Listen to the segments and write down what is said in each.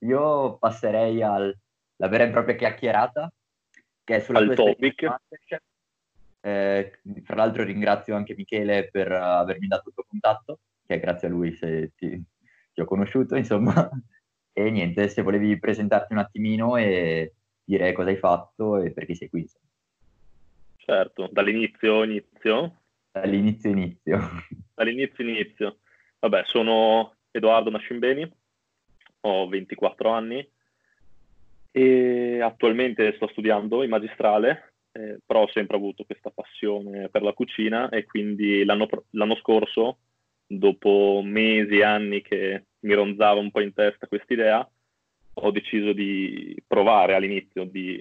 io passerei alla vera e propria chiacchierata, che è sulla Al topic. Eh, tra l'altro ringrazio anche Michele per avermi dato il tuo contatto, che è grazie a lui se ti, ti ho conosciuto, insomma. E niente, se volevi presentarti un attimino e dire cosa hai fatto e perché sei qui. Insomma. Certo, dall'inizio inizio? Dall'inizio inizio. Dall'inizio inizio. Vabbè, sono Edoardo Nascimbeni, ho 24 anni e attualmente sto studiando in magistrale, eh, però ho sempre avuto questa passione per la cucina e quindi l'anno, l'anno scorso, dopo mesi e anni che mi ronzava un po' in testa questa idea, ho deciso di provare all'inizio di,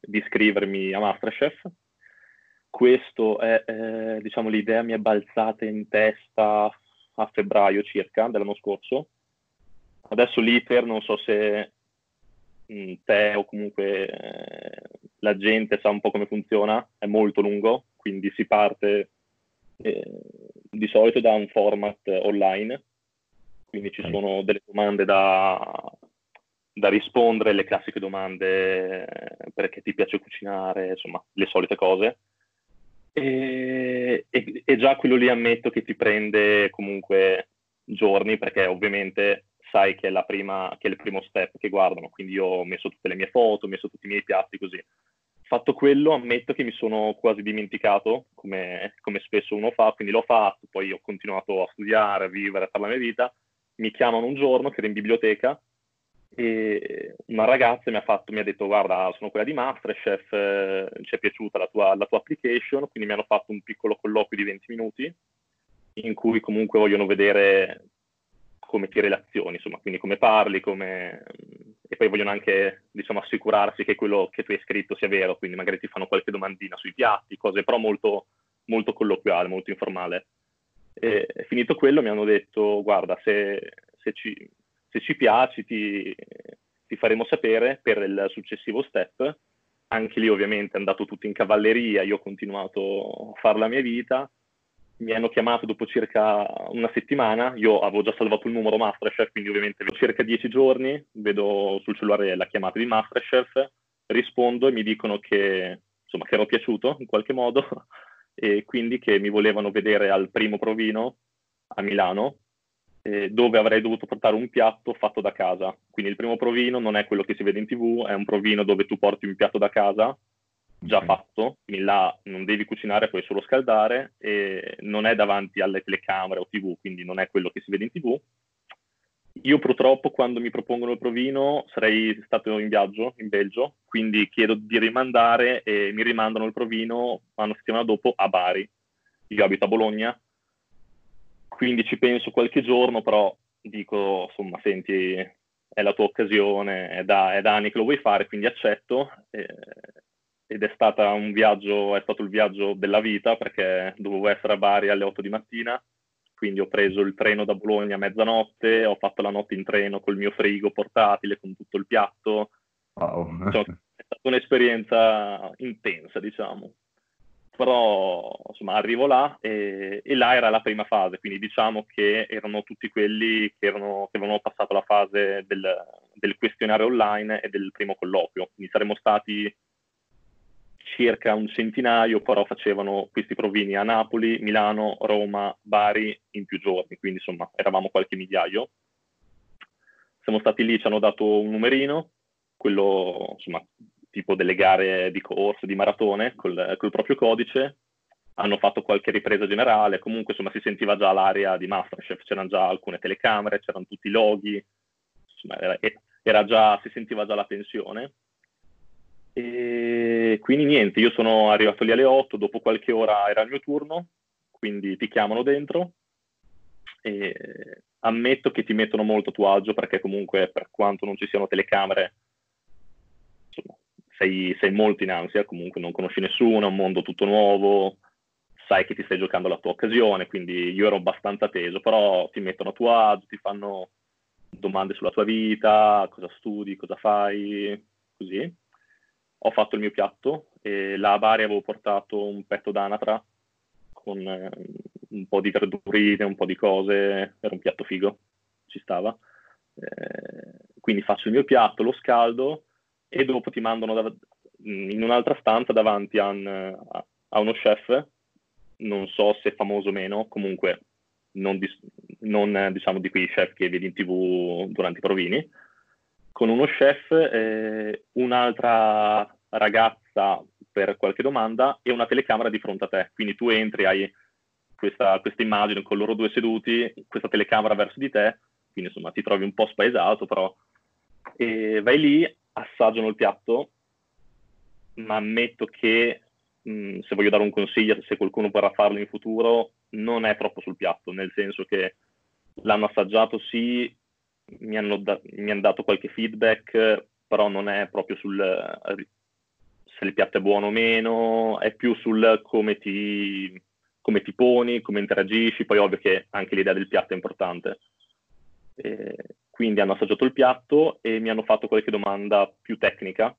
di iscrivermi a Masterchef. Questo è, eh, diciamo, l'idea mi è balzata in testa a febbraio circa dell'anno scorso. Adesso l'iter non so se mh, te o comunque eh, la gente sa un po' come funziona, è molto lungo, quindi si parte eh, di solito da un format online, quindi ci sono delle domande da, da rispondere, le classiche domande eh, perché ti piace cucinare, insomma, le solite cose. E, e, e, già quello lì ammetto che ti prende comunque giorni perché ovviamente sai che è, prima, che è il primo step che guardano, quindi io ho messo tutte le mie foto, ho messo tutti i miei piatti così. Fatto quello, ammetto che mi sono quasi dimenticato, come, come spesso uno fa, quindi l'ho fatto, poi ho continuato a studiare, a vivere, a fare la mia vita. Mi chiamano un giorno che ero in biblioteca e una ragazza mi ha, fatto, mi ha detto guarda sono quella di Masterchef, eh, ci è piaciuta la tua, la tua, application, quindi mi hanno fatto un piccolo colloquio di 20 minuti in cui comunque vogliono vedere come ti relazioni, insomma, quindi come parli, come... e poi vogliono anche diciamo, assicurarsi che quello che tu hai scritto sia vero, quindi magari ti fanno qualche domandina sui piatti, cose però molto, molto colloquiale, molto informale. E, finito quello mi hanno detto guarda se, se ci se ci piaci ti, ti faremo sapere per il successivo step. Anche lì ovviamente è andato tutto in cavalleria, io ho continuato a fare la mia vita. Mi hanno chiamato dopo circa una settimana, io avevo già salvato il numero Masterchef, quindi ovviamente circa dieci giorni, vedo sul cellulare la chiamata di Masterchef, rispondo e mi dicono che, insomma, che ero piaciuto in qualche modo e quindi che mi volevano vedere al primo provino a Milano eh, dove avrei dovuto portare un piatto fatto da casa. Quindi il primo provino non è quello che si vede in tv, è un provino dove tu porti un piatto da casa già okay. fatto, quindi là non devi cucinare, puoi solo scaldare e non è davanti alle telecamere o tv, quindi non è quello che si vede in tv. Io purtroppo quando mi propongono il provino sarei stato in viaggio in Belgio, quindi chiedo di rimandare e mi rimandano il provino una settimana dopo a Bari. Io abito a Bologna, quindi ci penso qualche giorno, però dico, insomma, senti, è la tua occasione, è da, è da anni che lo vuoi fare, quindi accetto. Eh, ed è, stata un viaggio, è stato il viaggio della vita perché dovevo essere a Bari alle 8 di mattina, quindi ho preso il treno da Bologna a mezzanotte, ho fatto la notte in treno col mio frigo portatile, con tutto il piatto. Wow. Insomma, è stata un'esperienza intensa, diciamo però insomma arrivo là e, e, là era la prima fase, quindi diciamo che erano tutti quelli che, erano, che avevano passato la fase del, del, questionario online e del primo colloquio, quindi saremmo stati circa un centinaio, però facevano questi provini a Napoli, Milano, Roma, Bari in più giorni, quindi insomma eravamo qualche migliaio. Siamo stati lì, ci hanno dato un numerino, quello insomma tipo delle gare di corsa, di maratone, col, col proprio codice, hanno fatto qualche ripresa generale, comunque insomma si sentiva già l'aria di Masterchef, c'erano già alcune telecamere, c'erano tutti i loghi, insomma era, era già, si sentiva già la tensione. E quindi niente, io sono arrivato lì alle 8, dopo qualche ora era il mio turno, quindi ti chiamano dentro e ammetto che ti mettono molto a tuo agio perché comunque per quanto non ci siano telecamere, insomma, sei, sei molto in ansia, comunque non conosci nessuno, è un mondo tutto nuovo, sai che ti stai giocando la tua occasione, quindi io ero abbastanza teso, però ti mettono a tuo agio, ti fanno domande sulla tua vita, cosa studi, cosa fai, così. Ho fatto il mio piatto e là a Bari avevo portato un petto d'anatra con eh, un po' di verdurine, un po' di cose, era un piatto figo, ci stava. Eh, quindi faccio il mio piatto, lo scaldo e dopo ti mandano da, in un'altra stanza davanti a, un, a, uno chef, non so se famoso o meno, comunque non, di, non diciamo di quei chef che vedi in tv durante i provini, con uno chef, eh, un'altra ragazza per qualche domanda e una telecamera di fronte a te. Quindi tu entri, hai questa, questa immagine con loro due seduti, questa telecamera verso di te, quindi insomma ti trovi un po' spaesato, però e vai lì, assaggiano il piatto, ma ammetto che mh, se voglio dare un consiglio, se qualcuno vorrà farlo in futuro, non è troppo sul piatto, nel senso che l'hanno assaggiato sì, mi hanno, da- mi hanno dato qualche feedback, però non è proprio sul se il piatto è buono o meno, è più sul come ti, come ti poni, come interagisci, poi ovvio che anche l'idea del piatto è importante. E quindi hanno assaggiato il piatto e mi hanno fatto qualche domanda più tecnica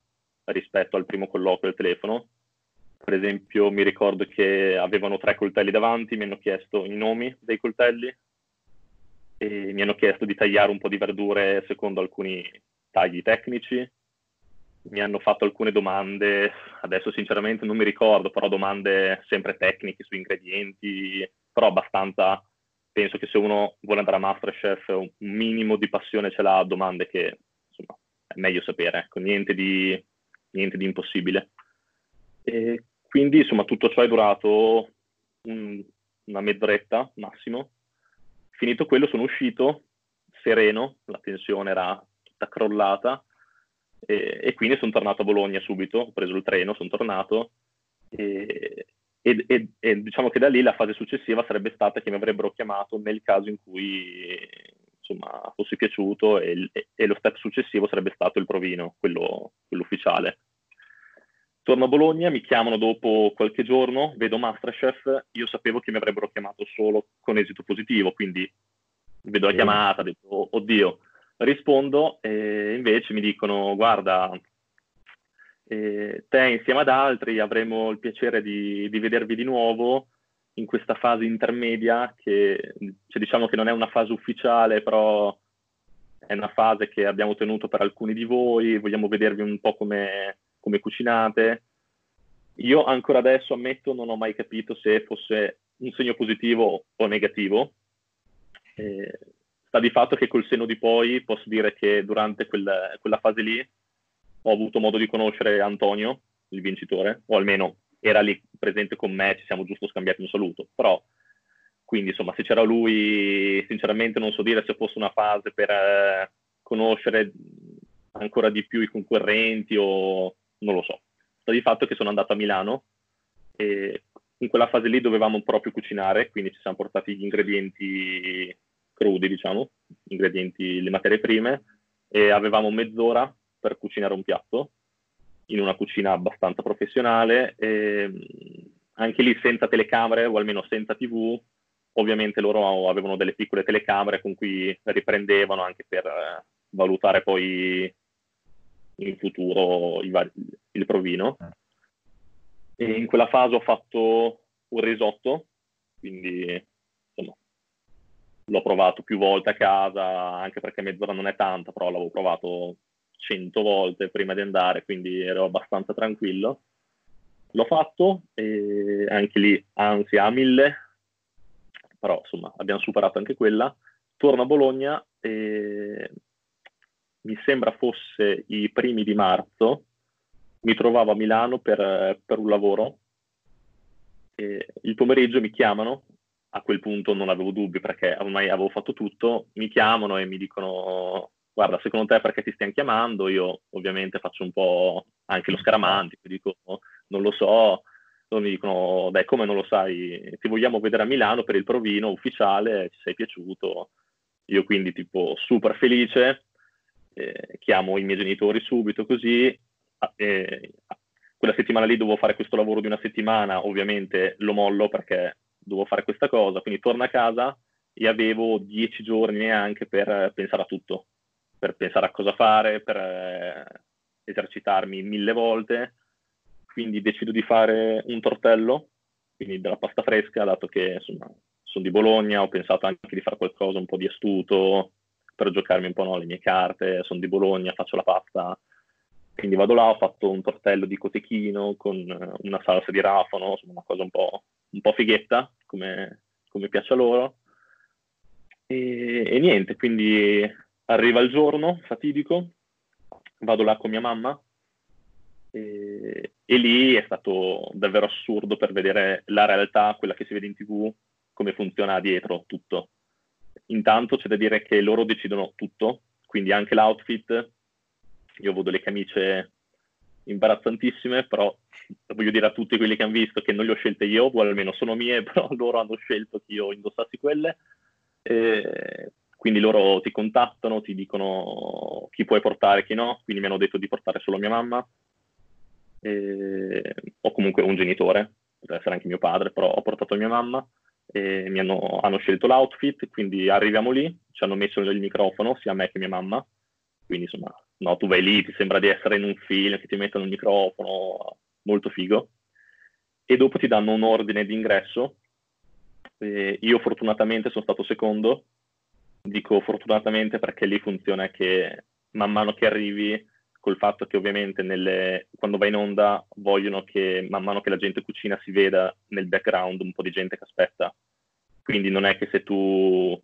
rispetto al primo colloquio al telefono. Per esempio mi ricordo che avevano tre coltelli davanti, mi hanno chiesto i nomi dei coltelli, e mi hanno chiesto di tagliare un po' di verdure secondo alcuni tagli tecnici. Mi hanno fatto alcune domande, adesso sinceramente non mi ricordo, però domande sempre tecniche su ingredienti, però abbastanza, penso che se uno vuole andare a Masterchef un minimo di passione ce l'ha, domande che insomma è meglio sapere, ecco, niente di, niente di impossibile. E quindi insomma tutto ciò è durato un, una mezz'oretta massimo. Finito quello sono uscito sereno, la tensione era tutta crollata e, e quindi sono tornato a Bologna subito, ho preso il treno, sono tornato e, e, e, diciamo che da lì la fase successiva sarebbe stata che mi avrebbero chiamato nel caso in cui insomma fossi piaciuto e, lo step successivo sarebbe stato il provino, quello, quello ufficiale. Torno a Bologna, mi chiamano dopo qualche giorno, vedo Masterchef, io sapevo che mi avrebbero chiamato solo con esito positivo, quindi vedo la chiamata, dico, oddio, rispondo e invece mi dicono, guarda, eh, te insieme ad altri avremo il piacere di, di, vedervi di nuovo in questa fase intermedia che cioè, diciamo che non è una fase ufficiale, però è una fase che abbiamo tenuto per alcuni di voi, vogliamo vedervi un po' come come cucinate. Io ancora adesso ammetto non ho mai capito se fosse un segno positivo o negativo. Eh, sta di fatto che col seno di poi posso dire che durante quel, quella fase lì ho avuto modo di conoscere Antonio, il vincitore, o almeno era lì presente con me, ci siamo giusto scambiati un saluto. Però, quindi insomma, se c'era lui, sinceramente non so dire se fosse una fase per eh, conoscere ancora di più i concorrenti o non lo so. Sta di fatto che sono andato a Milano e in quella fase lì dovevamo proprio cucinare, quindi ci siamo portati gli ingredienti crudi, diciamo, ingredienti, le materie prime, e avevamo mezz'ora per cucinare un piatto in una cucina abbastanza professionale, e anche lì senza telecamere o almeno senza tv, ovviamente loro avevano delle piccole telecamere con cui riprendevano anche per eh, valutare poi in futuro il, il provino. E in quella fase ho fatto un risotto, quindi l'ho provato più volte a casa, anche perché mezz'ora non è tanta, però l'avevo provato cento volte prima di andare, quindi ero abbastanza tranquillo. L'ho fatto e anche lì ansia a mille, però insomma abbiamo superato anche quella. Torno a Bologna e mi sembra fosse i primi di marzo, mi trovavo a Milano per, per un lavoro. E il pomeriggio mi chiamano, a quel punto non avevo dubbi perché ormai avevo fatto tutto, mi chiamano e mi dicono guarda secondo te perché ti stiamo chiamando? Io ovviamente faccio un po' anche lo scaramantico, dico non lo so, loro mi dicono dai come non lo sai, ti vogliamo vedere a Milano per il provino ufficiale, ci sei piaciuto? Io quindi tipo super felice, eh, chiamo i miei genitori subito così. Eh, quella settimana lì dovevo fare questo lavoro di una settimana, ovviamente lo mollo perché dovevo fare questa cosa, quindi torno a casa e avevo dieci giorni neanche per pensare a tutto, per pensare a cosa fare, per eh, esercitarmi mille volte. Quindi decido di fare un tortello, quindi della pasta fresca, dato che insomma sono di Bologna, ho pensato anche di fare qualcosa un po' di astuto, per giocarmi un po' no, le mie carte, sono di Bologna, faccio la pasta, quindi vado là, ho fatto un tortello di cotechino con una salsa di rafano, insomma una cosa un po', un po fighetta, come, come, piace a loro. E, e niente, quindi arriva il giorno fatidico, vado là con mia mamma e, e, lì è stato davvero assurdo per vedere la realtà, quella che si vede in tv, come funziona dietro tutto. Intanto c'è da dire che loro decidono tutto, quindi anche l'outfit. Io vedo le camicie imbarazzantissime, però voglio dire a tutti quelli che hanno visto che non le ho scelte io, o almeno sono mie, però loro hanno scelto che io indossassi quelle. E quindi loro ti contattano, ti dicono chi puoi portare chi no, quindi mi hanno detto di portare solo mia mamma, e... o comunque un genitore, potrebbe essere anche mio padre, però ho portato mia mamma e mi hanno, hanno, scelto l'outfit, quindi arriviamo lì, ci hanno messo il microfono sia me che mia mamma, quindi insomma, no, tu vai lì, ti sembra di essere in un film, che ti mettono il microfono, molto figo, e dopo ti danno un ordine di ingresso, io fortunatamente sono stato secondo, dico fortunatamente perché lì funziona che man mano che arrivi, col fatto che ovviamente nelle, quando vai in onda vogliono che man mano che la gente cucina si veda nel background un po' di gente che aspetta. Quindi non è che se tu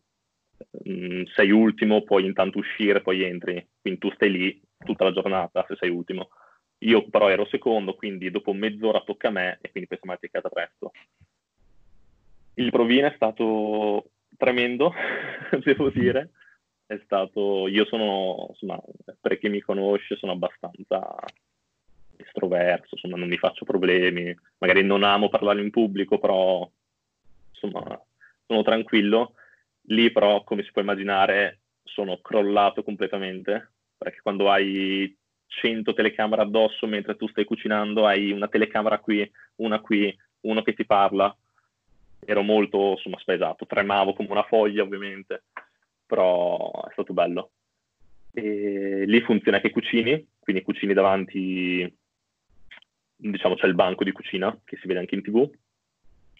mm, sei ultimo puoi intanto uscire, poi entri. Quindi tu stai lì tutta la giornata se sei ultimo. Io però ero secondo, quindi dopo mezz'ora tocca a me e quindi siamo andati a casa presto. Il provino è stato tremendo, devo dire. È stato, io sono, insomma, per chi mi conosce, sono abbastanza estroverso, insomma, non mi faccio problemi. Magari non amo parlare in pubblico, però, insomma, sono tranquillo. Lì, però, come si può immaginare, sono crollato completamente, perché quando hai 100 telecamere addosso mentre tu stai cucinando, hai una telecamera qui, una qui, uno che ti parla, ero molto insomma, spaesato, tremavo come una foglia ovviamente, però è stato bello. E lì funziona che cucini, quindi cucini davanti, diciamo c'è il banco di cucina che si vede anche in tv,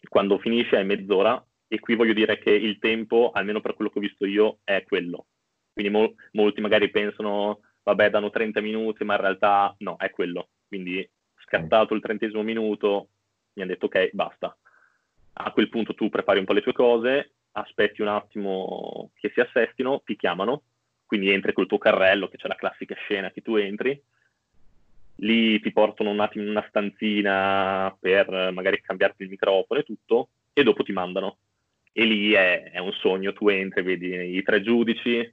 quando finisce è mezz'ora e qui voglio dire che il tempo, almeno per quello che ho visto io, è quello. Quindi mo- molti magari pensano, vabbè, danno 30 minuti, ma in realtà no, è quello. Quindi scattato il trentesimo minuto, mi hanno detto ok, basta a quel punto tu prepari un po' le tue cose, aspetti un attimo che si assestino, ti chiamano, quindi entri col tuo carrello, che c'è la classica scena che tu entri, lì ti portano un attimo in una stanzina per magari cambiarti il microfono e tutto, e dopo ti mandano. E lì è, è un sogno, tu entri, vedi i tre giudici,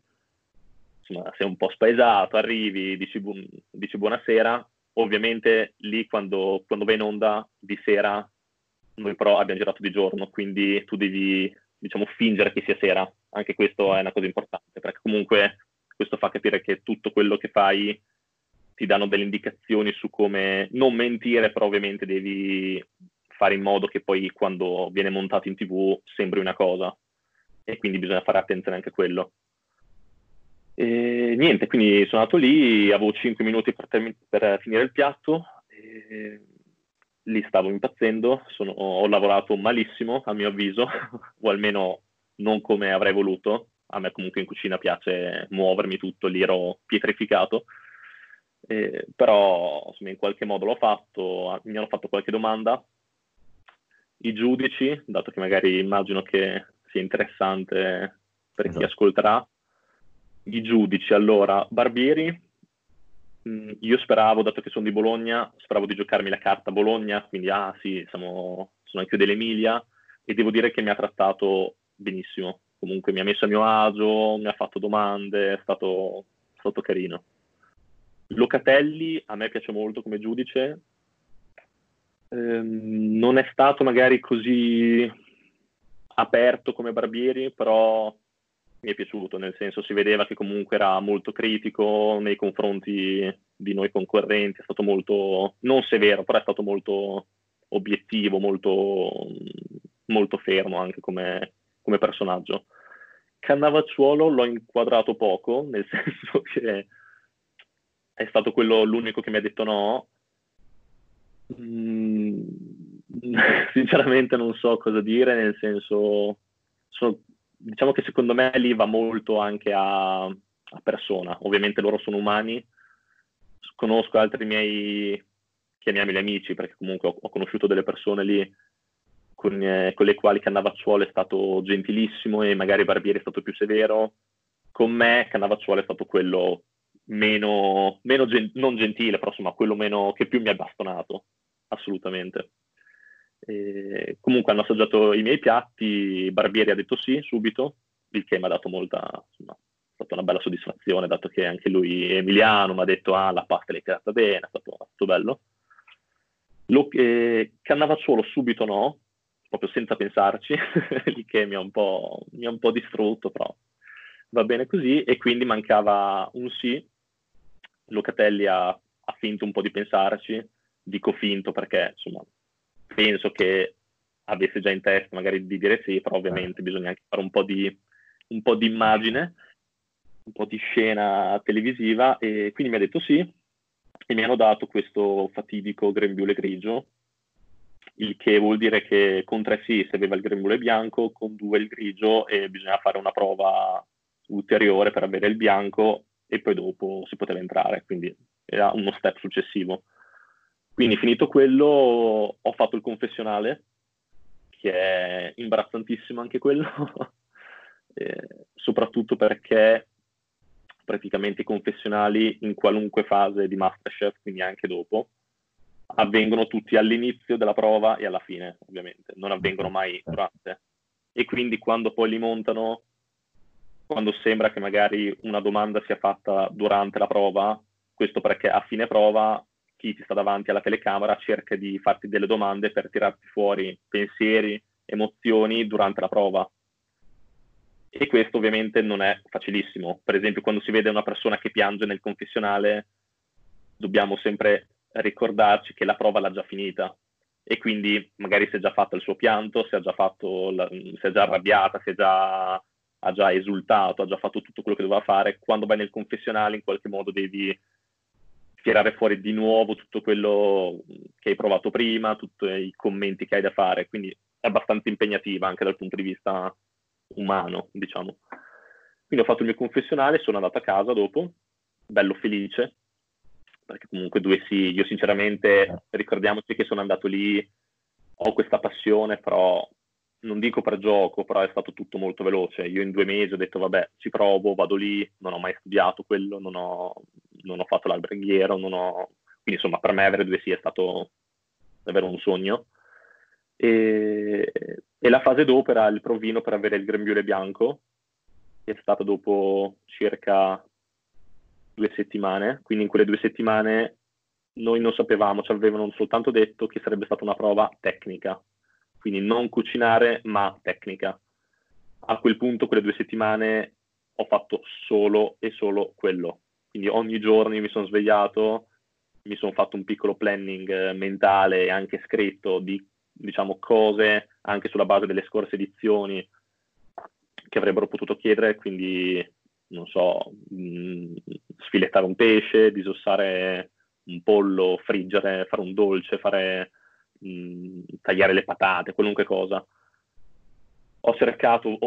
insomma, sei un po' spaesato, arrivi, dici, bu- dici buonasera, ovviamente lì quando, quando vai in onda di sera noi però abbiamo girato di giorno, quindi tu devi, diciamo, fingere che sia sera. Anche questo è una cosa importante, perché comunque questo fa capire che tutto quello che fai ti danno delle indicazioni su come non mentire, però ovviamente devi fare in modo che poi quando viene montato in tv sembri una cosa e quindi bisogna fare attenzione anche a quello. E niente, quindi sono andato lì, avevo 5 minuti per, term- per finire il piatto, lì stavo impazzendo, sono, ho lavorato malissimo a mio avviso, o almeno non come avrei voluto. A me comunque in cucina piace muovermi tutto, lì ero pietrificato. Eh, però insomma, in qualche modo l'ho fatto, mi hanno fatto qualche domanda. I giudici, dato che magari immagino che sia interessante per chi esatto. ascolterà, i giudici, allora, Barbieri, Mm, io speravo, dato che sono di Bologna, speravo di giocarmi la carta Bologna, quindi ah sì, siamo, sono anche io dell'Emilia e devo dire che mi ha trattato benissimo. Comunque mi ha messo a mio agio, mi ha fatto domande, è stato, è stato carino. Locatelli a me piace molto come giudice, ehm, non è stato magari così aperto come Barbieri, però mi è piaciuto, nel senso si vedeva che comunque era molto critico nei confronti di noi concorrenti, è stato molto, non severo, però è stato molto obiettivo, molto, molto fermo anche come, come personaggio. Cannavacciuolo l'ho inquadrato poco, nel senso che è stato quello l'unico che mi ha detto no. Mm, sinceramente non so cosa dire, nel senso sono diciamo che secondo me lì va molto anche a, a persona. Ovviamente loro sono umani, conosco altri miei, chiamiamoli amici, perché comunque ho, ho conosciuto delle persone lì con, eh, con, le quali Cannavacciuolo è stato gentilissimo e magari Barbieri è stato più severo. Con me Cannavacciuolo è stato quello meno, meno gen- non gentile, però insomma quello meno, che più mi ha bastonato, assolutamente. E comunque hanno assaggiato i miei piatti, Barbieri ha detto sì subito, il che mi ha dato molta, insomma, è stata una bella soddisfazione, dato che anche lui è emiliano, mi ha detto ah la pasta l'hai creata bene, è stato, stato bello. Lo, eh, Cannavacciuolo subito no, proprio senza pensarci, il che mi ha, un po', un po' distrutto, però va bene così, e quindi mancava un sì. Locatelli ha, ha finto un po' di pensarci, dico finto perché insomma penso che avesse già in testa magari di dire sì, però ovviamente bisogna anche fare un po' di, un po' di immagine, un po' di scena televisiva e quindi mi ha detto sì e mi hanno dato questo fatidico grembiule grigio, il che vuol dire che con tre sì si aveva il grembiule bianco, con due il grigio e bisogna fare una prova ulteriore per avere il bianco e poi dopo si poteva entrare, quindi era uno step successivo. Quindi finito quello ho fatto il confessionale, che è imbarazzantissimo anche quello, eh, soprattutto perché praticamente i confessionali in qualunque fase di Masterchef, quindi anche dopo, avvengono tutti all'inizio della prova e alla fine, ovviamente, non avvengono mai durante. E quindi quando poi li montano, quando sembra che magari una domanda sia fatta durante la prova, questo perché a fine prova chi ti sta davanti alla telecamera cerca di farti delle domande per tirarti fuori pensieri, emozioni durante la prova. E questo ovviamente non è facilissimo. Per esempio, quando si vede una persona che piange nel confessionale, dobbiamo sempre ricordarci che la prova l'ha già finita e quindi magari si è già fatto il suo pianto, si è già, la, si è già arrabbiata, si è già, ha già esultato, ha già fatto tutto quello che doveva fare. Quando vai nel confessionale in qualche modo devi tirare fuori di nuovo tutto quello che hai provato prima, tutti i commenti che hai da fare, quindi è abbastanza impegnativa anche dal punto di vista umano, diciamo. Quindi ho fatto il mio confessionale, sono andato a casa dopo, bello felice, perché comunque due sì, io sinceramente ricordiamoci che sono andato lì, ho questa passione, però non dico per gioco, però è stato tutto molto veloce. Io in due mesi ho detto, vabbè, ci provo, vado lì, non ho mai studiato quello, non ho, non ho fatto l'alberghiero, non ho... Quindi insomma, per me avere due sì è stato davvero un sogno. E, e la fase dopo era il provino per avere il grembiule bianco, che è stato dopo circa due settimane. Quindi in quelle due settimane noi non sapevamo, ci avevano soltanto detto che sarebbe stata una prova tecnica quindi non cucinare ma tecnica. A quel punto, quelle due settimane, ho fatto solo e solo quello. Quindi ogni giorno mi sono svegliato, mi sono fatto un piccolo planning eh, mentale e anche scritto di diciamo, cose anche sulla base delle scorse edizioni che avrebbero potuto chiedere, quindi non so, mh, mm, sfilettare un pesce, disossare un pollo, friggere, fare un dolce, fare mh, tagliare le patate, qualunque cosa. Ho cercato,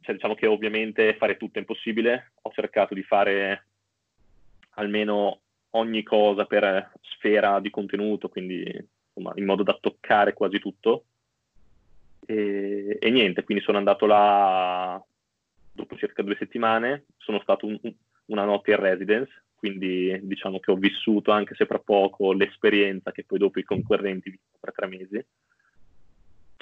cioè diciamo che ovviamente fare tutto è impossibile, ho cercato di fare almeno ogni cosa per sfera di contenuto, quindi insomma, in modo da toccare quasi tutto. E, e, niente, quindi sono andato là dopo circa due settimane, sono stato un, una notte in residence, quindi diciamo che ho vissuto, anche se fra poco, l'esperienza che poi dopo i concorrenti vivono per tre mesi.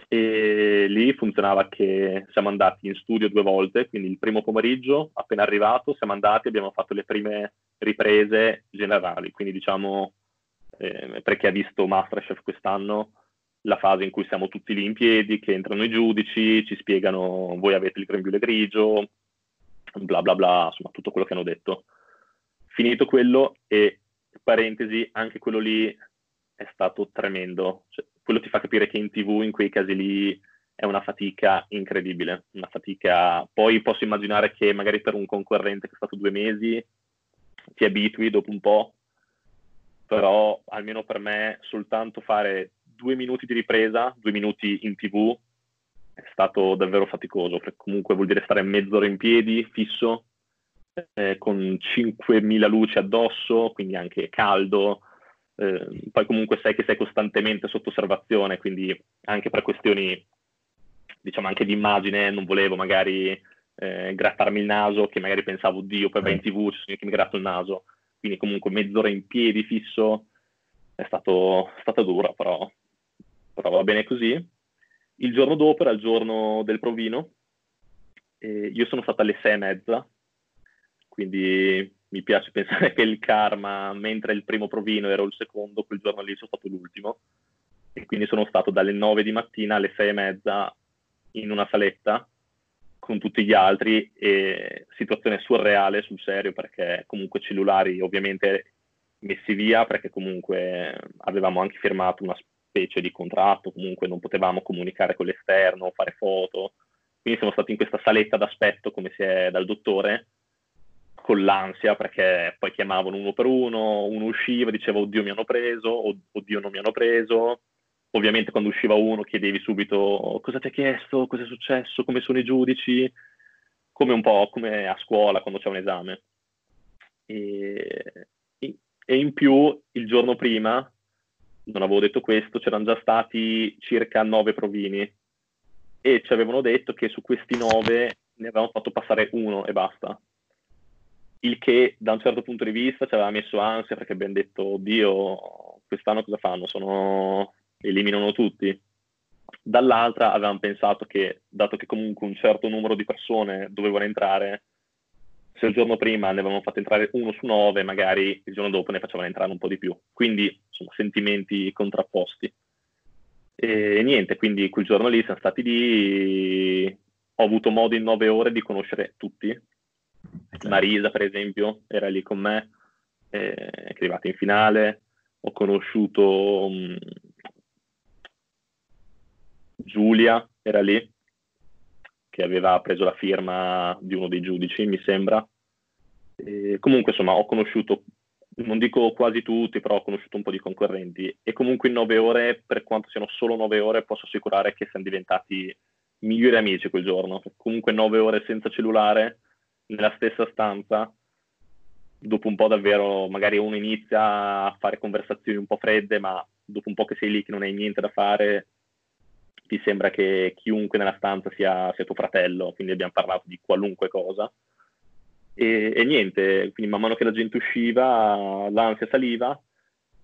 E lì funzionava che siamo andati in studio due volte, quindi il primo pomeriggio, appena arrivato, siamo andati e abbiamo fatto le prime riprese generali, quindi diciamo, eh, per chi ha visto Masterchef quest'anno, la fase in cui siamo tutti lì in piedi, che entrano i giudici, ci spiegano voi avete il grembiule grigio, bla bla bla, insomma tutto quello che hanno detto. Finito quello e parentesi, anche quello lì è stato tremendo. Cioè, quello ti fa capire che in tv in quei casi lì è una fatica incredibile, una fatica... Poi posso immaginare che magari per un concorrente che è stato due mesi ti abitui dopo un po', però almeno per me soltanto fare due minuti di ripresa, due minuti in tv, è stato davvero faticoso, perché comunque vuol dire stare mezz'ora in piedi, fisso, eh, con 5.000 luci addosso, quindi anche caldo, eh, poi comunque sai che sei costantemente sotto osservazione, quindi anche per questioni, diciamo anche di immagine, non volevo magari eh, grattarmi il naso, che magari pensavo, oddio, poi vai in tv, ci sono che mi gratto il naso, quindi comunque mezz'ora in piedi fisso, è, stato, è stata dura, però, però va bene così. Il giorno dopo era il giorno del provino, io sono stata alle sei e mezza, quindi mi piace pensare che il karma, mentre il primo provino ero il secondo, quel giorno lì sono stato l'ultimo. E quindi sono stato dalle 9 di mattina alle 6 e mezza in una saletta con tutti gli altri e situazione surreale sul serio perché comunque cellulari ovviamente messi via perché comunque avevamo anche firmato una specie di contratto, comunque non potevamo comunicare con l'esterno, fare foto. Quindi siamo stati in questa saletta d'aspetto come si è dal dottore con l'ansia perché poi chiamavano uno per uno, uno usciva, diceva oddio mi hanno preso, oddio non mi hanno preso. Ovviamente quando usciva uno chiedevi subito cosa ti ha chiesto, cosa è successo, come sono i giudici, come un po' come a scuola quando c'è un esame. E, e in più il giorno prima, non avevo detto questo, c'erano già stati circa nove provini. E ci avevano detto che su questi nove ne avevamo fatto passare uno e basta il che da un certo punto di vista ci aveva messo ansia perché abbiamo detto, oddio, quest'anno cosa fanno? Sono... eliminano tutti. Dall'altra avevamo pensato che, dato che comunque un certo numero di persone dovevano entrare, se il giorno prima ne avevano fatto entrare uno su nove, magari il giorno dopo ne facevano entrare un po' di più. Quindi, insomma, sentimenti contrapposti. E niente, quindi quel giorno lì siamo stati lì, ho avuto modo in nove ore di conoscere tutti, Marisa, per esempio, era lì con me, eh, è arrivata in finale. Ho conosciuto um, Giulia, era lì, che aveva preso la firma di uno dei giudici, mi sembra. E comunque, insomma, ho conosciuto, non dico quasi tutti, però ho conosciuto un po' di concorrenti. E comunque in nove ore, per quanto siano solo nove ore, posso assicurare che siamo diventati migliori amici quel giorno. Comunque nove ore senza cellulare nella stessa stanza, dopo un po' davvero, magari uno inizia a fare conversazioni un po' fredde, ma dopo un po' che sei lì che non hai niente da fare, ti sembra che chiunque nella stanza sia, sia tuo fratello, quindi abbiamo parlato di qualunque cosa. E, e, niente, quindi man mano che la gente usciva, l'ansia saliva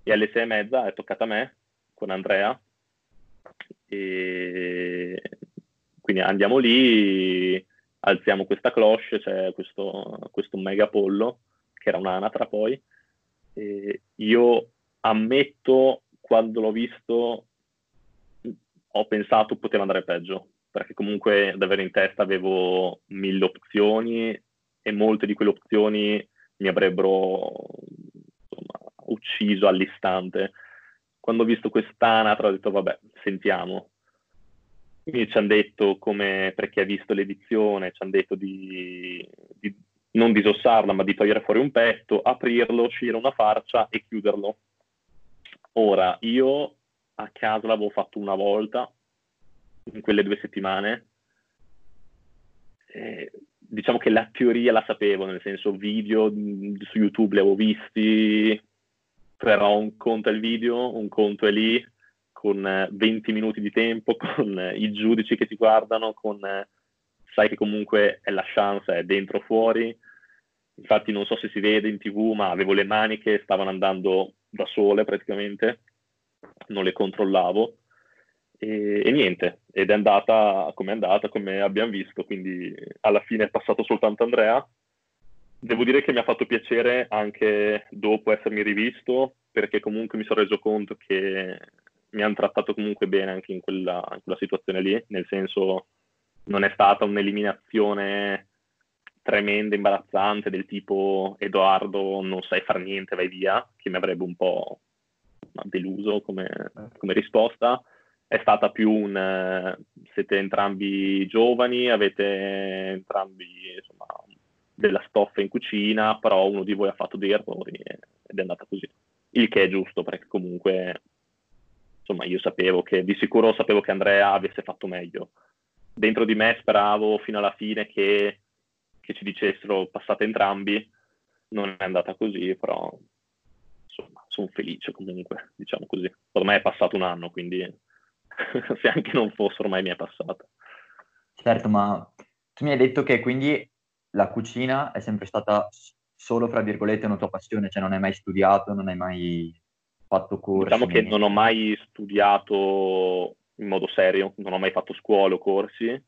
e alle sei e mezza è toccata a me con Andrea. E quindi andiamo lì, alziamo questa cloche, c'è questo, questo mega pollo, che era un'anatra poi. E io ammetto, quando l'ho visto, ho pensato poteva andare peggio, perché comunque davvero in testa avevo mille opzioni e molte di quelle opzioni mi avrebbero insomma, ucciso all'istante. Quando ho visto quest'anatra ho detto vabbè, sentiamo, quindi ci hanno detto, come per chi ha visto l'edizione, ci hanno detto di, di non disossarla, ma di togliere fuori un petto, aprirlo, uscire una farcia e chiuderlo. Ora, io a casa l'avevo fatto una volta, in quelle due settimane. Eh, diciamo che la teoria la sapevo, nel senso video su YouTube li avevo visti, però un conto è il video, un conto è lì, con 20 eh, minuti di tempo, con eh, i giudici che ti guardano, con eh, sai che comunque è la chance, è dentro o fuori. Infatti non so se si vede in tv, ma avevo le mani che stavano andando da sole praticamente, non le controllavo. E, e, niente, ed è andata come è andata, come abbiamo visto, quindi alla fine è passato soltanto Andrea. Devo dire che mi ha fatto piacere anche dopo essermi rivisto, perché comunque mi sono reso conto che mi hanno trattato comunque bene anche in quella, in quella situazione lì, nel senso non è stata un'eliminazione tremenda, imbarazzante del tipo Edoardo non sai far niente, vai via, che mi avrebbe un po' deluso come, come risposta. È stata più un siete entrambi giovani, avete entrambi insomma, della stoffa in cucina, però uno di voi ha fatto dei errori ed è andata così. Il che è giusto perché comunque insomma io sapevo che, di sicuro sapevo che Andrea avesse fatto meglio, dentro di me speravo fino alla fine che, che ci dicessero passate entrambi, non è andata così, però insomma sono felice comunque, diciamo così. Ormai è passato un anno, quindi se anche non fosse ormai mi è passata. Certo, ma tu mi hai detto che quindi la cucina è sempre stata solo, fra virgolette, una tua passione, cioè non hai mai studiato, non hai mai fatto corsi? Diciamo che non ho mai studiato in modo serio, non ho mai fatto scuola o corsi,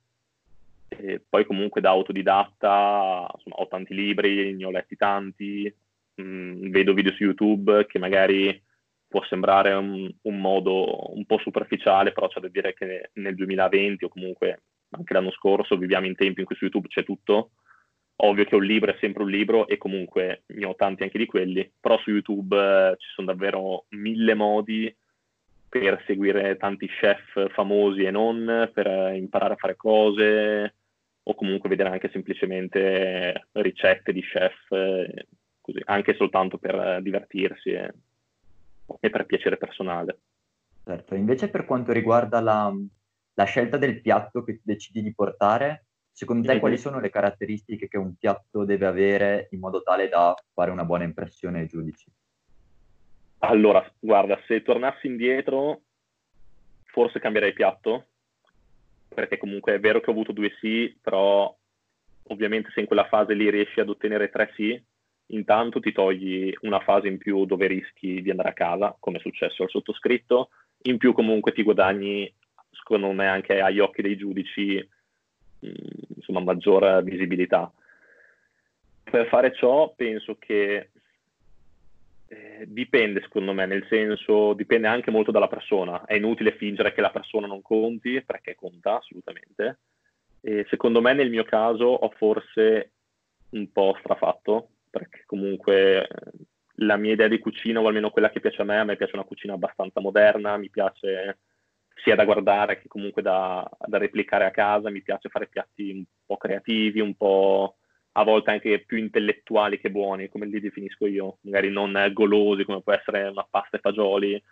e poi comunque da autodidatta insomma, ho tanti libri, ne ho letti tanti, mh, mm, vedo video su YouTube che magari può sembrare un, un, modo un po' superficiale, però c'è da dire che nel 2020 o comunque anche l'anno scorso viviamo in tempi in cui su YouTube c'è tutto. Ovvio che un libro è sempre un libro e comunque ne ho tanti anche di quelli, però su YouTube eh, ci sono davvero mille modi per seguire tanti chef famosi e non, per imparare a fare cose o comunque vedere anche semplicemente ricette di chef, eh, così, anche soltanto per divertirsi e, e, per piacere personale. Certo, invece per quanto riguarda la, la scelta del piatto che decidi di portare, secondo te mm-hmm. quali sono le caratteristiche che un piatto deve avere in modo tale da fare una buona impressione ai giudici? Allora, guarda, se tornassi indietro, forse cambierei piatto, perché comunque è vero che ho avuto due sì, però ovviamente se in quella fase lì riesci ad ottenere tre sì, intanto ti togli una fase in più dove rischi di andare a casa, come è successo al sottoscritto, in più comunque ti guadagni, secondo me, anche agli occhi dei giudici, insomma, maggiore visibilità. Per fare ciò penso che eh, dipende secondo me, nel senso dipende anche molto dalla persona. È inutile fingere che la persona non conti, perché conta assolutamente. E secondo me nel mio caso ho forse un po' strafatto, perché comunque eh, la mia idea di cucina, o almeno quella che piace a me, a me piace una cucina abbastanza moderna, mi piace sia da guardare che comunque da, da replicare a casa, mi piace fare piatti un po' creativi, un po' a volte anche più intellettuali che buoni, come li definisco io, magari non golosi come può essere una pasta e fagioli,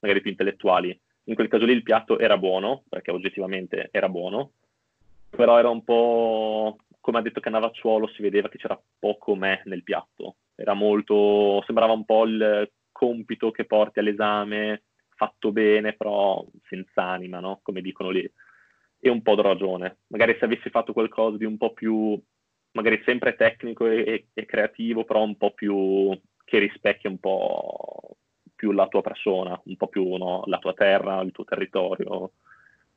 magari più intellettuali. In quel caso lì il piatto era buono, perché oggettivamente era buono, però era un po' come ha detto Cannavacciuolo, si vedeva che c'era poco me nel piatto. Era molto, sembrava un po' il compito che porti all'esame, fatto bene, però senza anima, no? Come dicono lì. E un po' di ragione. Magari se avessi fatto qualcosa di un po' più magari sempre tecnico e, e, creativo, però un po' più che rispecchia un po' più la tua persona, un po' più no, la tua terra, il tuo territorio,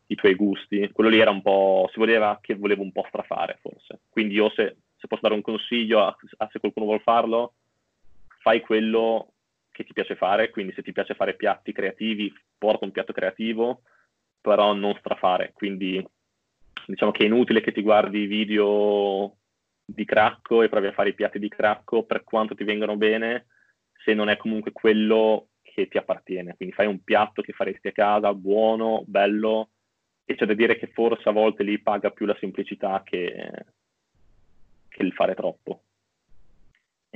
i tuoi gusti. Quello lì era un po', si voleva che volevo un po' strafare forse. Quindi io se, se posso dare un consiglio a, a se qualcuno vuole farlo, fai quello che ti piace fare, quindi se ti piace fare piatti creativi, porta un piatto creativo, però non strafare. Quindi diciamo che è inutile che ti guardi video di cracco e provi a fare i piatti di cracco per quanto ti vengano bene, se non è comunque quello che ti appartiene. Quindi fai un piatto che faresti a casa, buono, bello, e c'è da dire che forse a volte lì paga più la semplicità che, che il fare troppo.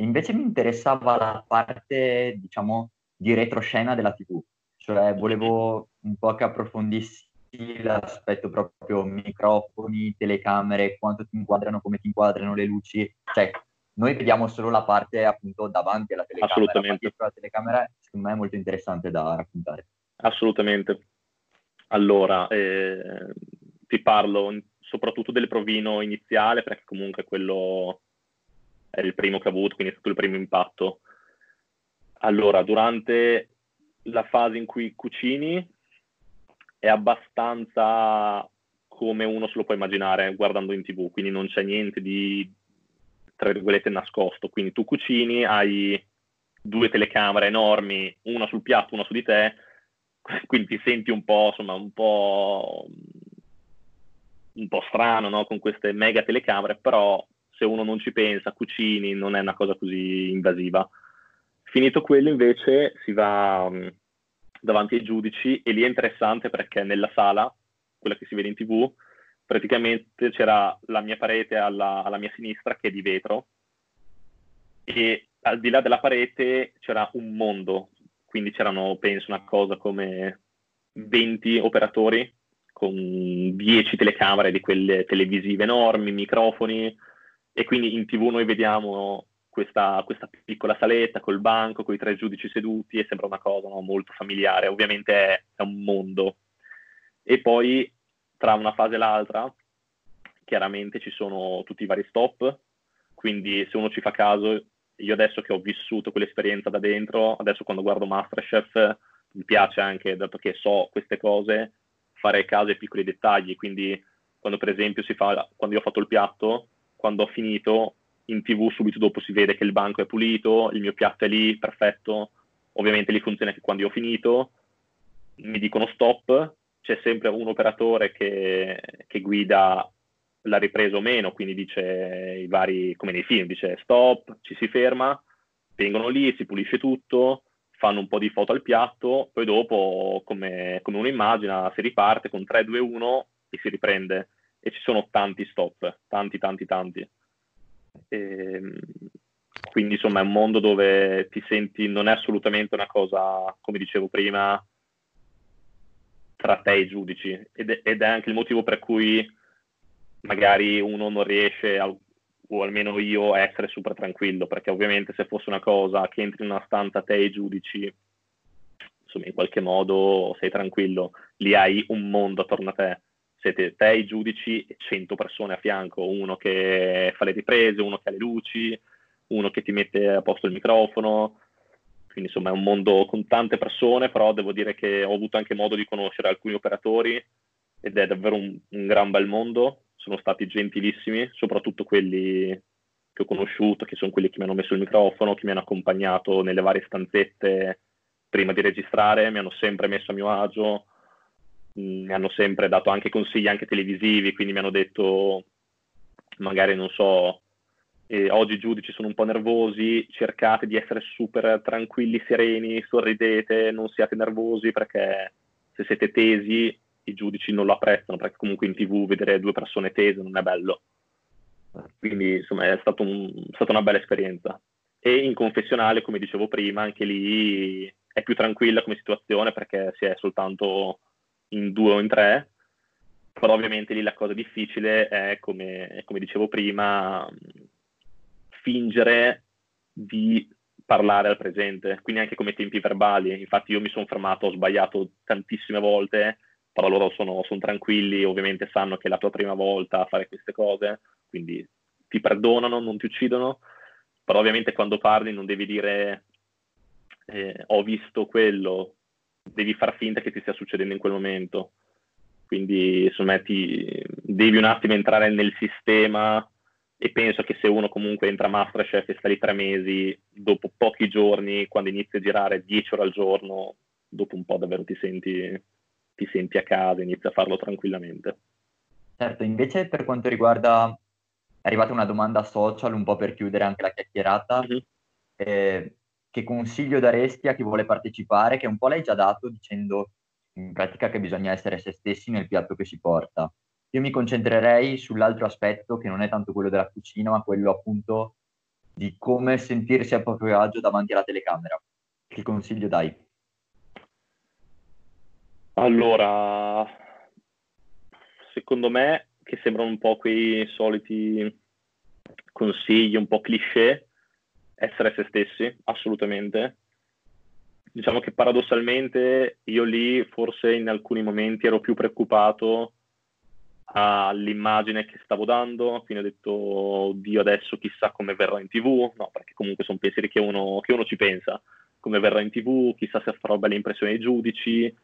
Invece mi interessava la parte, diciamo, di retroscena della TV, cioè volevo un po' che approfondissi l'aspetto proprio microfoni, telecamere, quanto ti inquadrano, come ti inquadrano le luci, cioè noi vediamo solo la parte appunto davanti alla telecamera, Assolutamente. la telecamera secondo me è molto interessante da raccontare. Assolutamente. Allora, eh, ti parlo soprattutto del provino iniziale perché comunque quello è il primo che ho avuto, quindi è stato il primo impatto. Allora, durante la fase in cui cucini è abbastanza come uno se lo può immaginare guardando in tv, quindi non c'è niente di, tra virgolette, nascosto. Quindi tu cucini, hai due telecamere enormi, una sul piatto, una su di te, quindi ti senti un po', insomma, un po', un po strano, no? Con queste mega telecamere, però se uno non ci pensa, cucini, non è una cosa così invasiva. Finito quello invece si va davanti ai giudici e lì è interessante perché nella sala, quella che si vede in tv, praticamente c'era la mia parete alla, alla mia sinistra che è di vetro e al di là della parete c'era un mondo, quindi c'erano penso una cosa come 20 operatori con 10 telecamere di quelle televisive enormi, microfoni, e quindi in tv noi vediamo questa, questa piccola saletta col banco, con i tre giudici seduti e sembra una cosa no, molto familiare, ovviamente è, è un mondo. E poi tra una fase e l'altra chiaramente ci sono tutti i vari stop, quindi se uno ci fa caso, io adesso che ho vissuto quell'esperienza da dentro, adesso quando guardo Masterchef mi piace anche, dato che so queste cose, fare caso ai piccoli dettagli, quindi quando per esempio si fa, quando io ho fatto il piatto, quando ho finito, in tv subito dopo si vede che il banco è pulito, il mio piatto è lì, perfetto, ovviamente lì funziona che quando io ho finito, mi dicono stop, c'è sempre un operatore che, che guida la ripresa o meno, quindi dice i vari, come nei film, dice stop, ci si ferma, vengono lì, si pulisce tutto, fanno un po' di foto al piatto, poi dopo, come, come uno immagina, si riparte con 3, 2, 1 e si riprende. E ci sono tanti stop, tanti, tanti, tanti. E, ehm, quindi insomma è un mondo dove ti senti, non è assolutamente una cosa, come dicevo prima, tra te e i giudici. Ed è, ed è anche il motivo per cui magari uno non riesce a o almeno io, essere super tranquillo, perché ovviamente se fosse una cosa che entri in una stanza te e i giudici, insomma in qualche modo sei tranquillo, lì hai un mondo attorno a te, siete te i giudici e 100 persone a fianco, uno che fa le riprese, uno che ha le luci, uno che ti mette a posto il microfono, quindi insomma è un mondo con tante persone, però devo dire che ho avuto anche modo di conoscere alcuni operatori ed è davvero un, un gran bel mondo. Sono stati gentilissimi, soprattutto quelli che ho conosciuto, che sono quelli che mi hanno messo il microfono, che mi hanno accompagnato nelle varie stanzette prima di registrare, mi hanno sempre messo a mio agio, mi hanno sempre dato anche consigli anche televisivi, quindi mi hanno detto magari non so, eh, oggi i giudici sono un po' nervosi, cercate di essere super tranquilli, sereni, sorridete, non siate nervosi perché se siete tesi i giudici non lo apprezzano perché comunque in tv vedere due persone tese non è bello. Quindi insomma è, un, stata una bella esperienza. E in confessionale, come dicevo prima, anche lì è più tranquilla come situazione perché si è soltanto in due o in tre, però ovviamente lì la cosa difficile è, come, come dicevo prima, fingere di parlare al presente, quindi anche come tempi verbali. Infatti io mi sono fermato, ho sbagliato tantissime volte però loro sono, sono, tranquilli, ovviamente sanno che è la tua prima volta a fare queste cose, quindi ti perdonano, non ti uccidono, però ovviamente quando parli non devi dire eh, ho visto quello, devi far finta che ti stia succedendo in quel momento. Quindi insomma ti, devi un attimo entrare nel sistema e penso che se uno comunque entra a Masterchef e sta lì tre mesi, dopo pochi giorni, quando inizi a girare 10 ore al giorno, dopo un po' davvero ti senti ti senti a casa, inizi a farlo tranquillamente. Certo, invece per quanto riguarda, è arrivata una domanda social un po' per chiudere anche la chiacchierata, mm-hmm. eh, che consiglio daresti a chi vuole partecipare, che un po' l'hai già dato dicendo in pratica che bisogna essere se stessi nel piatto che si porta. Io mi concentrerei sull'altro aspetto che non è tanto quello della cucina, ma quello appunto di come sentirsi a proprio agio davanti alla telecamera. Che consiglio dai? Allora, secondo me, che sembrano un po' quei soliti consigli, un po' cliché, essere se stessi, assolutamente. Diciamo che paradossalmente io lì forse in alcuni momenti ero più preoccupato all'immagine che stavo dando, quindi ho detto, oddio, adesso chissà come verrò in tv, no, perché comunque sono pensieri che uno, che uno ci pensa, come verrò in tv, chissà se farò belle impressioni ai giudici,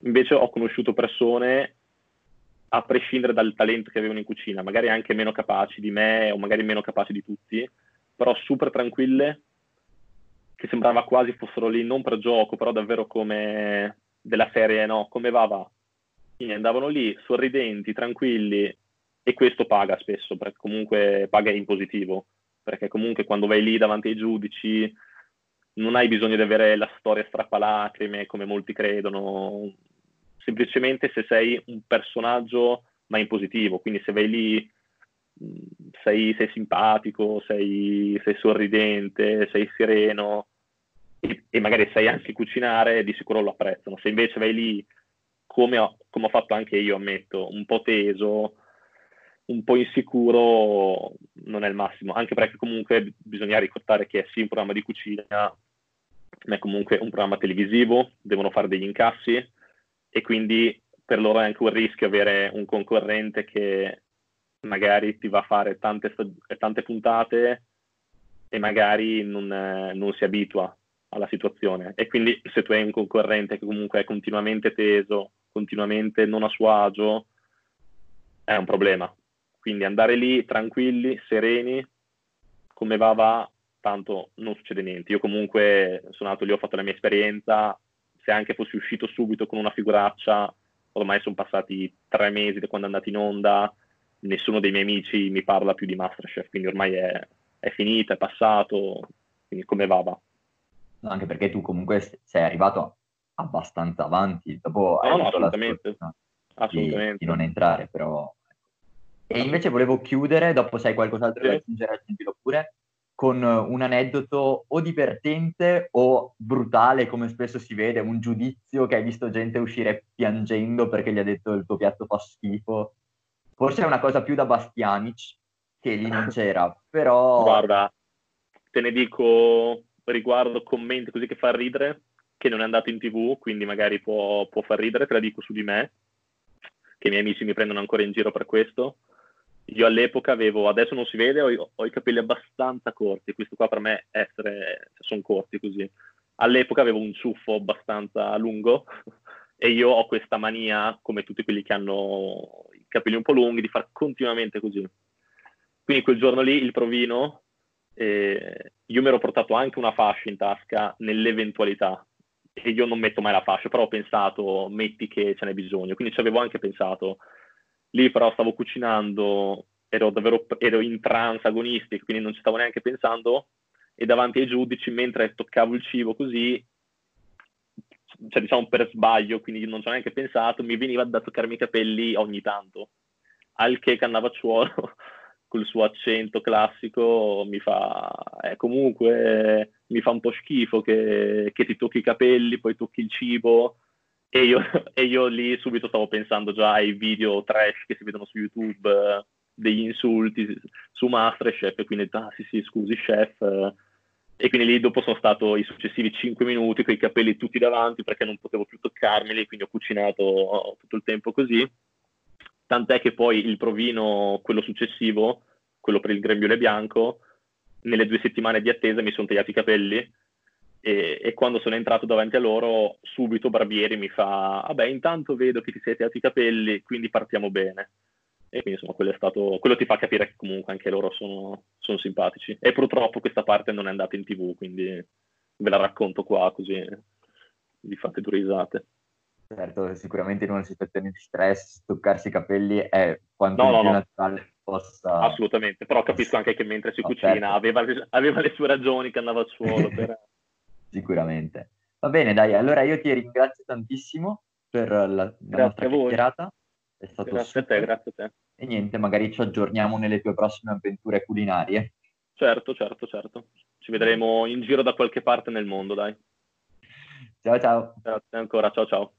Invece ho conosciuto persone, a prescindere dal talento che avevano in cucina, magari anche meno capaci di me o magari meno capaci di tutti, però super tranquille, che sembrava quasi fossero lì non per gioco, però davvero come della serie, no, come va va. Quindi andavano lì sorridenti, tranquilli e questo paga spesso, perché comunque paga in positivo, perché comunque quando vai lì davanti ai giudici non hai bisogno di avere la storia strappalacrime come molti credono, semplicemente se sei un personaggio ma in positivo, quindi se vai lì sei, sei simpatico, sei, sei, sorridente, sei sereno e, e, magari sai anche cucinare, di sicuro lo apprezzano. Se invece vai lì come ho, come ho fatto anche io, ammetto, un po' teso, un po' insicuro, non è il massimo, anche perché comunque bisogna ricordare che è sì un programma di cucina, ma è comunque un programma televisivo, devono fare degli incassi e quindi per loro è anche un rischio avere un concorrente che magari ti va a fare tante, tante puntate e magari non, non si abitua alla situazione. E quindi se tu hai un concorrente che comunque è continuamente teso, continuamente non a suo agio, è un problema. Quindi andare lì tranquilli, sereni, come va va, tanto non succede niente. Io comunque sono andato lì, ho fatto la mia esperienza, se anche fossi uscito subito con una figuraccia, ormai sono passati tre mesi da quando è andato in onda, nessuno dei miei amici mi parla più di Masterchef, quindi ormai è, è finita, è passato, quindi come va va. No, anche perché tu comunque sei arrivato abbastanza avanti, dopo no, no, assolutamente. assolutamente. Di, di, non entrare, però... E invece volevo chiudere, dopo se hai qualcos'altro sì. da aggiungere, aggiungilo pure, con un aneddoto o divertente o brutale, come spesso si vede, un giudizio che hai visto gente uscire piangendo perché gli ha detto il tuo piatto fa schifo. Forse è una cosa più da Bastianic, che lì non c'era, però... Guarda, te ne dico riguardo commenti così che fa ridere, che non è andato in tv, quindi magari può, può far ridere, te la dico su di me, che i miei amici mi prendono ancora in giro per questo. Io all'epoca avevo, adesso non si vede, ho, ho i capelli abbastanza corti, questo qua per me essere, cioè, sono corti così. All'epoca avevo un ciuffo abbastanza lungo e io ho questa mania, come tutti quelli che hanno capelli un po' lunghi, di far continuamente così. Quindi quel giorno lì il provino, eh, io mi ero portato anche una fascia in tasca nell'eventualità, e io non metto mai la fascia, però ho pensato, metti che ce n'è bisogno, quindi ci avevo anche pensato. Lì però stavo cucinando, ero davvero ero in trance agonistica, quindi non ci stavo neanche pensando. E davanti ai giudici, mentre toccavo il cibo così, cioè diciamo per sbaglio, quindi non ci ho neanche pensato, mi veniva da toccarmi i capelli ogni tanto. Al che Cannavacciuolo, col suo accento classico, mi fa, eh, comunque mi fa un po' schifo che, che ti tocchi i capelli, poi tocchi il cibo, e io, e io, lì subito stavo pensando già ai video trash che si vedono su YouTube, eh, degli insulti su Masterchef, quindi, ah sì sì, scusi chef. E quindi lì dopo sono stato i successivi 5 minuti con i capelli tutti davanti perché non potevo più toccarmeli, quindi ho cucinato tutto il tempo così. Tant'è che poi il provino, quello successivo, quello per il grembiule bianco, nelle due settimane di attesa mi sono tagliati i capelli e, e, quando sono entrato davanti a loro, subito Barbieri mi fa: Vabbè, intanto vedo che ti sei tagliato i capelli, quindi partiamo bene. E quindi insomma, quello, è stato, quello ti fa capire che comunque anche loro sono, sono, simpatici. E purtroppo questa parte non è andata in tv, quindi ve la racconto qua così vi fate due risate. Certo, sicuramente in una situazione di stress toccarsi i capelli è quanto no, no, più no. naturale possa... Assolutamente, però capisco anche che mentre si cucina aveva, aveva, le sue ragioni che andava al suolo per sicuramente. Va bene, dai, allora io ti ringrazio tantissimo per la, la nostra chiacchierata. È stato grazie super. a te, grazie a te. E niente, magari ci aggiorniamo nelle tue prossime avventure culinarie. Certo, certo, certo. Ci vedremo in giro da qualche parte nel mondo, dai. Ciao, ciao. Grazie ancora, ciao, ciao.